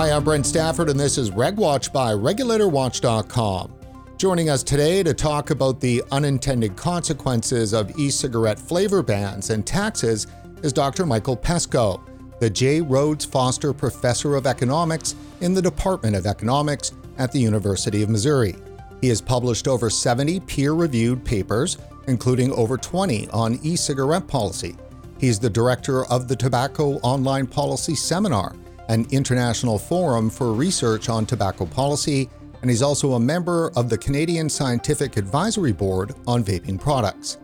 Hi, I'm Brent Stafford, and this is RegWatch by RegulatorWatch.com. Joining us today to talk about the unintended consequences of e cigarette flavor bans and taxes is Dr. Michael Pesko, the J. Rhoads Foster Professor of Economics in the Department of Economics at the University of Missouri. He has published over 70 peer reviewed papers, including over 20 on e cigarette policy. He's the director of the Tobacco Online Policy Seminar an international forum for research on tobacco policy, and he's also a member of the Canadian Scientific Advisory Board on vaping products.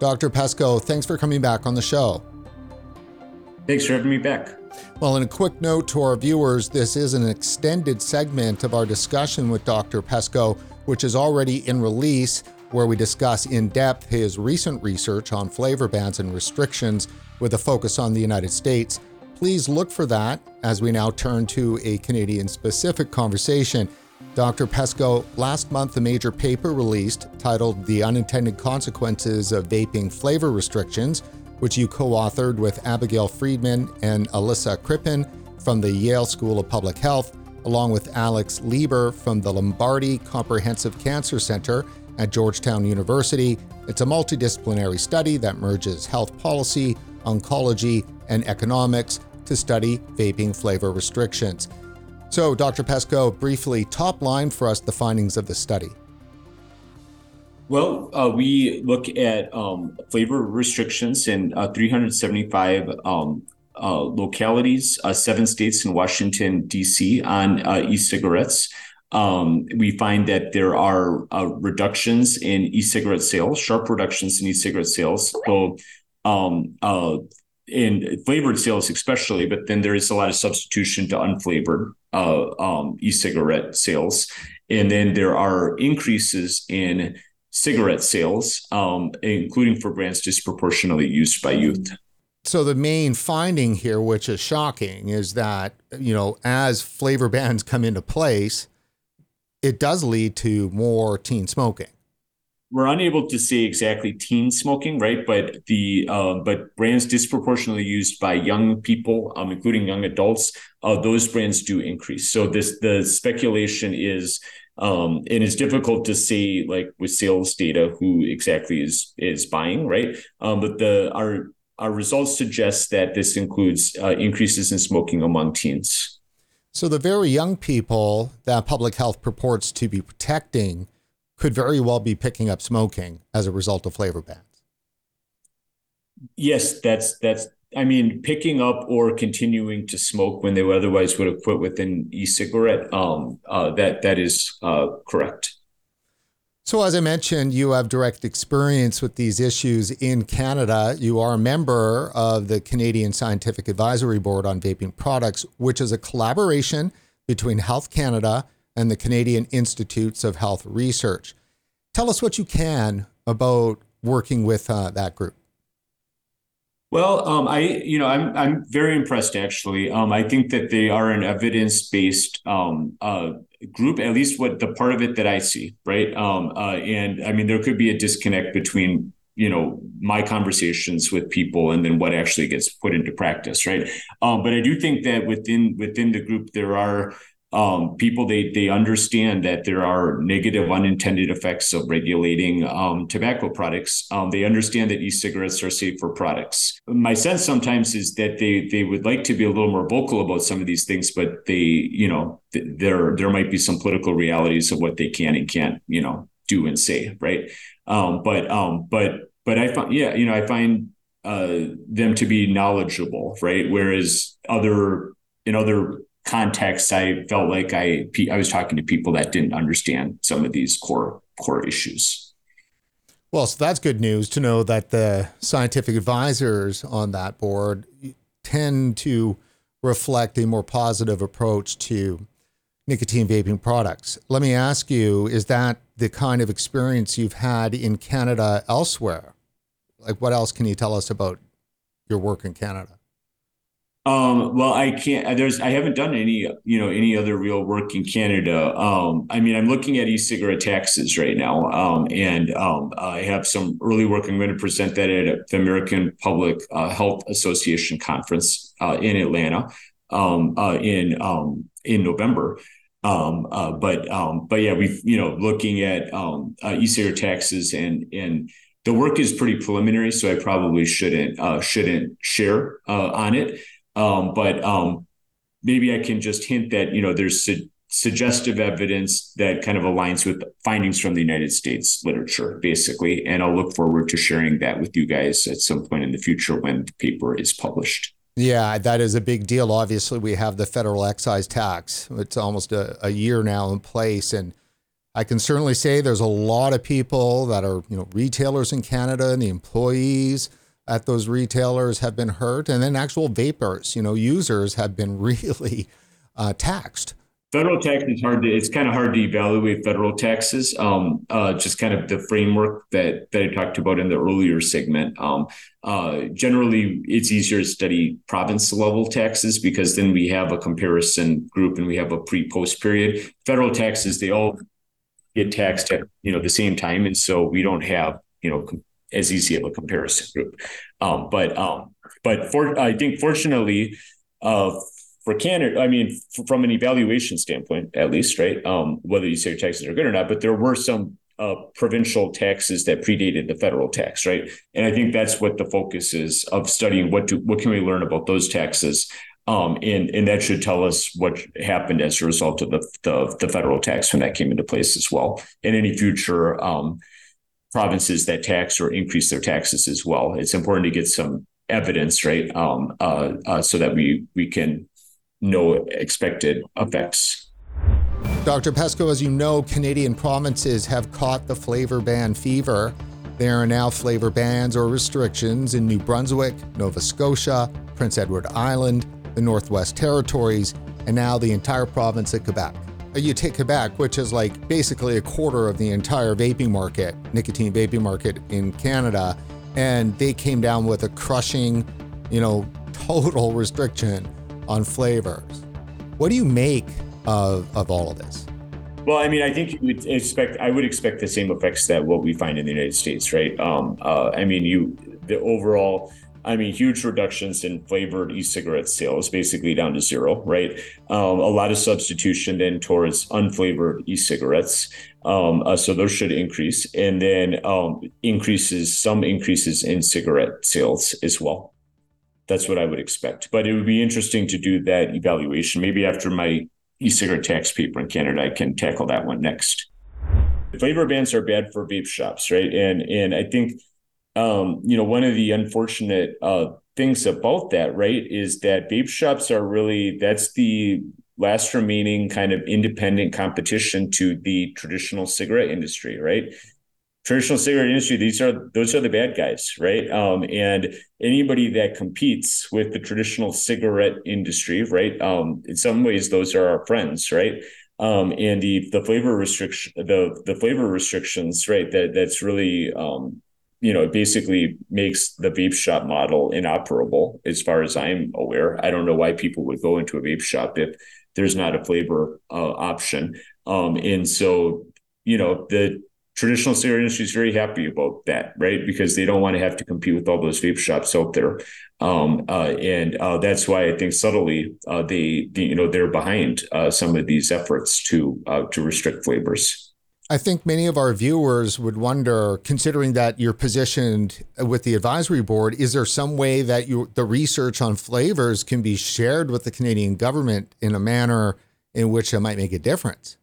Dr. Pesko, thanks for coming back on the show. Thanks for having me back. Well, in a quick note to our viewers, this is an extended segment of our discussion with Dr. Pesko, which is already in release, where we discuss in depth his recent research on flavor bans and restrictions with a focus on the United States please look for that as we now turn to a Canadian specific conversation. Dr. Pesko, last month a major paper released titled The Unintended Consequences of Vaping Flavor Restrictions, which you co authored with Abigail Friedman and Alyssa Crippen from the Yale School of Public Health, along with Alex Liber from the Lombardi Comprehensive Cancer Center at Georgetown University. It's a multidisciplinary study that merges health policy, oncology, and economics to study vaping flavor restrictions. So, Dr. Pesko, briefly top line for us the findings of the study. Well, uh, we look at um, flavor restrictions in uh, 375 um, uh, localities, uh, seven states in Washington, D.C., on uh, e cigarettes. Um, we find that there are uh, reductions in e cigarette sales, sharp reductions in e cigarette sales. So, um, in flavored sales especially but then there is a lot of substitution to unflavored uh, um, e-cigarette sales. And then there are increases in cigarette sales um, including for brands disproportionately used by youth. So the main finding here which is shocking is that you know as flavor bans come into place it does lead to more teen smoking we're unable to say exactly teen smoking, right? But the uh, but brands disproportionately used by young people, um, including young adults, uh, those brands do increase. So this the speculation is, um, and it's difficult to say like with sales data who exactly is is buying, right? Um, but the our our results suggest that this includes uh, increases in smoking among teens. So the very young people that public health purports to be protecting could very well be picking up smoking as a result of flavor bans. Yes, that's that's I mean, picking up or continuing to smoke when they otherwise would have quit with an e-cigarette. Um, uh, that that is uh, correct. So, as I mentioned, you have direct experience with these issues in Canada. You are a member of the Canadian Scientific Advisory Board on Vaping Products, which is a collaboration between Health Canada and the Canadian Institutes of Health Research. Tell us what you can about working with uh, that group. Well, um, I you know I'm I'm very impressed actually. Um, I think that they are an evidence based um, uh, group, at least what the part of it that I see, right? Um, uh, and I mean there could be a disconnect between you know my conversations with people and then what actually gets put into practice, right? Um, but I do think that within within the group there are um, people they they understand that there are negative unintended effects of regulating um, tobacco products. Um, they understand that e-cigarettes are safer products. My sense sometimes is that they they would like to be a little more vocal about some of these things, but they you know th- there there might be some political realities of what they can and can't you know do and say, right? Um, but um, but but I find yeah you know I find uh, them to be knowledgeable, right? Whereas other in other context, I felt like I I was talking to people that didn't understand some of these core core issues. Well, so that's good news to know that the scientific advisors on that board tend to reflect a more positive approach to nicotine vaping products. Let me ask you, is that the kind of experience you've had in Canada elsewhere? Like what else can you tell us about your work in Canada? Um, well, I can't. There's. I haven't done any. You know, any other real work in Canada. Um, I mean, I'm looking at e-cigarette taxes right now, um, and um, I have some early work. I'm going to present that at the American Public uh, Health Association conference uh, in Atlanta. um, uh, in um, in November. Uh, but but yeah, we've you know looking at uh, e-cigarette taxes and and the work is pretty preliminary, so I probably shouldn't uh, shouldn't share uh, on it. Um, but um, maybe I can just hint that you know there's su- suggestive evidence that kind of aligns with findings from the United States literature, basically, and I'll look forward to sharing that with you guys at some point in the future when the paper is published. Yeah, that is a big deal. Obviously, we have the federal excise tax. It's almost a, a year now in place. And I can certainly say there's a lot of people that are, you know, retailers in Canada and the employees at those retailers have been hurt. And then actual vapers, you know, users have been really uh, taxed federal tax is hard to it's kind of hard to evaluate federal taxes um, uh, just kind of the framework that that i talked about in the earlier segment um, uh, generally it's easier to study province level taxes because then we have a comparison group and we have a pre-post period federal taxes they all get taxed at you know the same time and so we don't have you know as easy of a comparison group um, but um, but for i think fortunately uh, for Canada, I mean, from an evaluation standpoint, at least, right? Um, whether you say your taxes are good or not, but there were some uh, provincial taxes that predated the federal tax, right? And I think that's what the focus is of studying. What do what can we learn about those taxes? Um, and and that should tell us what happened as a result of the, the, the federal tax when that came into place as well, and any future um, provinces that tax or increase their taxes as well. It's important to get some evidence, right, um, uh, uh, so that we we can know expected effects. Dr. Pesko, as you know, Canadian provinces have caught the flavor ban fever. There are now flavor bans or restrictions in New Brunswick, Nova Scotia, Prince Edward Island, the Northwest Territories, and now the entire province of Quebec. Uh, you take Quebec, which is like basically a quarter of the entire vaping market, nicotine vaping market in Canada, and they came down with a crushing, you know, total restriction on flavors. What do you make of, of all of this? Well, I mean, I think you would expect. I would expect the same effects that what we find in the United States, right? Um, uh, I mean, you the overall. I mean, huge reductions in flavored e-cigarette sales, basically down to zero, right? Um, a lot of substitution then towards unflavored e-cigarettes, um, uh, so those should increase, and then um, increases some increases in cigarette sales as well that's what I would expect. But it would be interesting to do that evaluation. Maybe after my e-cigarette tax paper in Canada, I can tackle that one next. Flavor bans are bad for vape shops, right? And and I think um, you know one of the unfortunate uh, things about that, right, is that vape shops are really that's the last remaining kind of independent competition to the traditional cigarette industry, right? traditional cigarette industry these are those are the bad guys right um, and anybody that competes with the traditional cigarette industry right um, in some ways those are our friends right um, and the the flavor restriction the the flavor restrictions right that that's really um, you know it basically makes the vape shop model inoperable as far as i'm aware i don't know why people would go into a vape shop if there's not a flavor uh, option um, and so you know the traditional cigarette industry is very happy about that, right? Because they don't want to have to compete with all those vape shops out there, um, uh, and uh, that's why I think subtly uh, they, they, you know, they're behind uh, some of these efforts to uh, to restrict flavors. I think many of our viewers would wonder, considering that you're positioned with the advisory board, is there some way that you, the research on flavors can be shared with the Canadian government in a manner in which it might make a difference?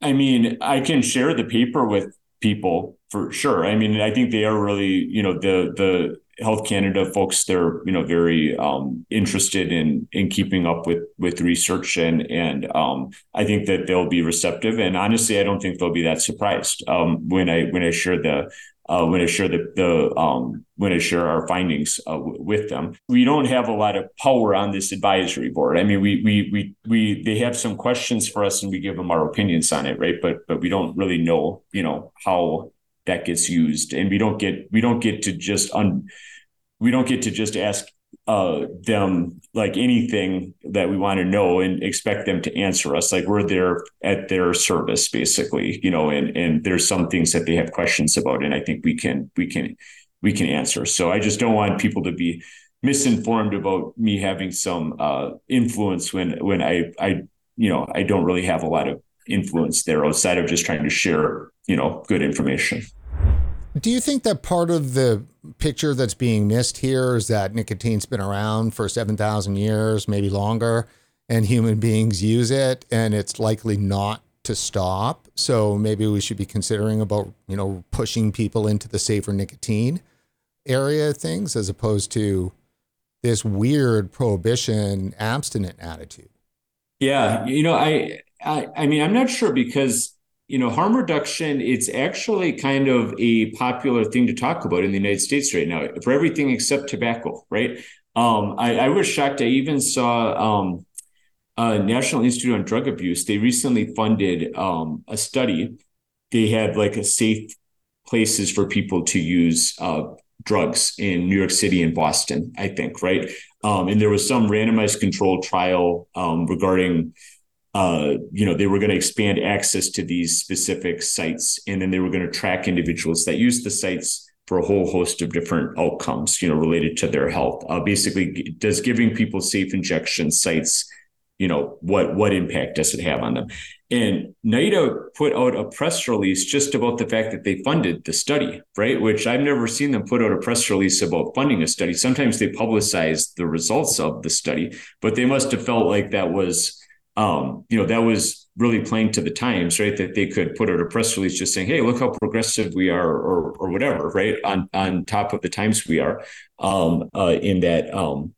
I mean, I can share the paper with people for sure. I mean, I think they are really, you know, the the Health Canada folks. They're you know very um, interested in in keeping up with with research and and um, I think that they'll be receptive. And honestly, I don't think they'll be that surprised um, when I when I share the uh, when I share the, the um, when I share our findings uh, w- with them. We don't have a lot of power on this advisory board. I mean, we we we we they have some questions for us, and we give them our opinions on it, right? But but we don't really know, you know, how that gets used, and we don't get we don't get to just un we don't get to just ask uh, them like anything that we want to know and expect them to answer us. Like we're there at their service, basically, you know, and and there's some things that they have questions about, and I think we can we can we can answer. So I just don't want people to be misinformed about me having some uh, influence when when I I you know I don't really have a lot of influence there outside of just trying to share you know good information. Do you think that part of the picture that's being missed here is that nicotine's been around for 7,000 years, maybe longer, and human beings use it and it's likely not to stop. So maybe we should be considering about, you know, pushing people into the safer nicotine area of things as opposed to this weird prohibition abstinent attitude. Yeah, you know, I I, I mean, I'm not sure because you know, harm reduction, it's actually kind of a popular thing to talk about in the United States right now for everything except tobacco, right? Um, I, I, was shocked. I even saw um, National Institute on Drug Abuse. They recently funded um, a study. They had like a safe places for people to use uh, drugs in New York City and Boston, I think, right? Um, and there was some randomized controlled trial um, regarding uh, you know, they were going to expand access to these specific sites, and then they were going to track individuals that use the sites for a whole host of different outcomes, you know, related to their health. Uh, basically, does giving people safe injection sites, you know, what what impact does it have on them? And NIDA put out a press release just about the fact that they funded the study, right? Which I've never seen them put out a press release about funding a study. Sometimes they publicize the results of the study, but they must have felt like that was um, you know, that was really playing to the times, right? That they could put out a press release just saying, "Hey, look how progressive we are," or or whatever, right? On on top of the times we are, um, uh, in that um,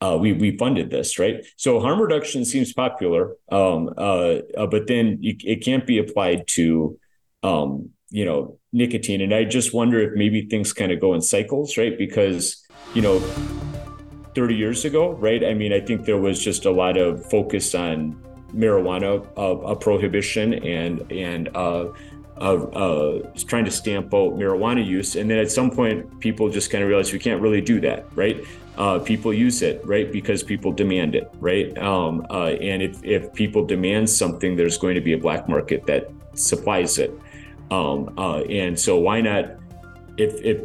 uh, we we funded this, right? So harm reduction seems popular, um, uh, uh but then you, it can't be applied to, um, you know, nicotine. And I just wonder if maybe things kind of go in cycles, right? Because you know 30 years ago, right? I mean, I think there was just a lot of focus on marijuana uh, prohibition and and uh, uh, trying to stamp out marijuana use, and then at some point, people just kind of realized we can't really do that, right? Uh, people use it, right, because people demand it, right? Um, uh, and if if people demand something, there's going to be a black market that supplies it, um, uh, and so why not? If if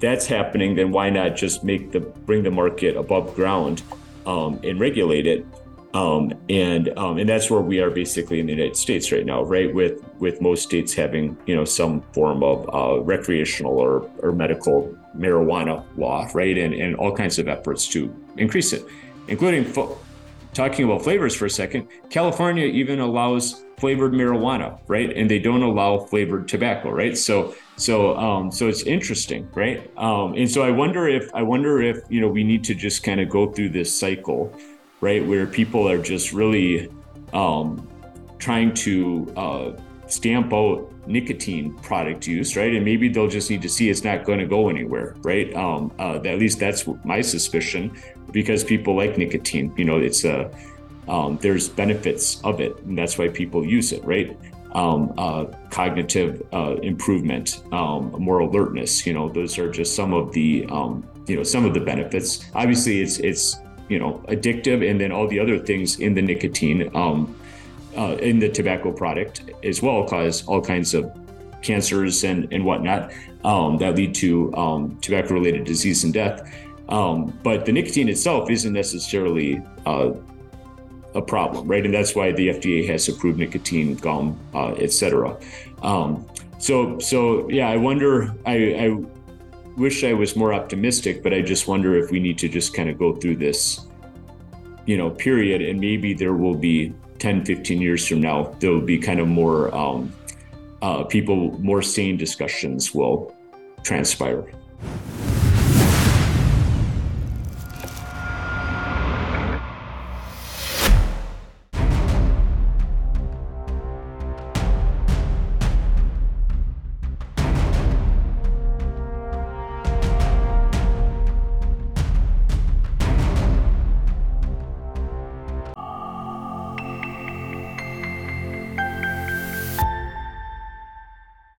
that's happening, then why not just make the bring the market above ground um, and regulate it? Um, and um, and that's where we are basically in the United States right now, right? With with most states having you know some form of uh, recreational or or medical marijuana law, right? And and all kinds of efforts to increase it, including fo- talking about flavors for a second. California even allows flavored marijuana, right? And they don't allow flavored tobacco, right? So so um, so it's interesting, right? Um, and so I wonder if I wonder if you know we need to just kind of go through this cycle, right, where people are just really um, trying to uh, stamp out nicotine product use, right? And maybe they'll just need to see it's not going to go anywhere, right? Um, uh, at least that's my suspicion, because people like nicotine. You know, it's a um, there's benefits of it, and that's why people use it, right? Um, uh, cognitive uh, improvement, um, more alertness. You know, those are just some of the um, you know some of the benefits. Obviously, it's it's you know addictive, and then all the other things in the nicotine, um, uh, in the tobacco product as well, cause all kinds of cancers and and whatnot um, that lead to um, tobacco-related disease and death. but the nicotine itself isn't necessarily uh, a problem, right? And that's why the FDA has approved nicotine, gum, uh, et cetera. Um, so, so yeah, I wonder. I, I wish I was more optimistic, but I just wonder if we need to just kind of go through this, you know, period, and maybe there will be 10, 15 years from now, there will be kind of more um, uh, people, more sane discussions will transpire.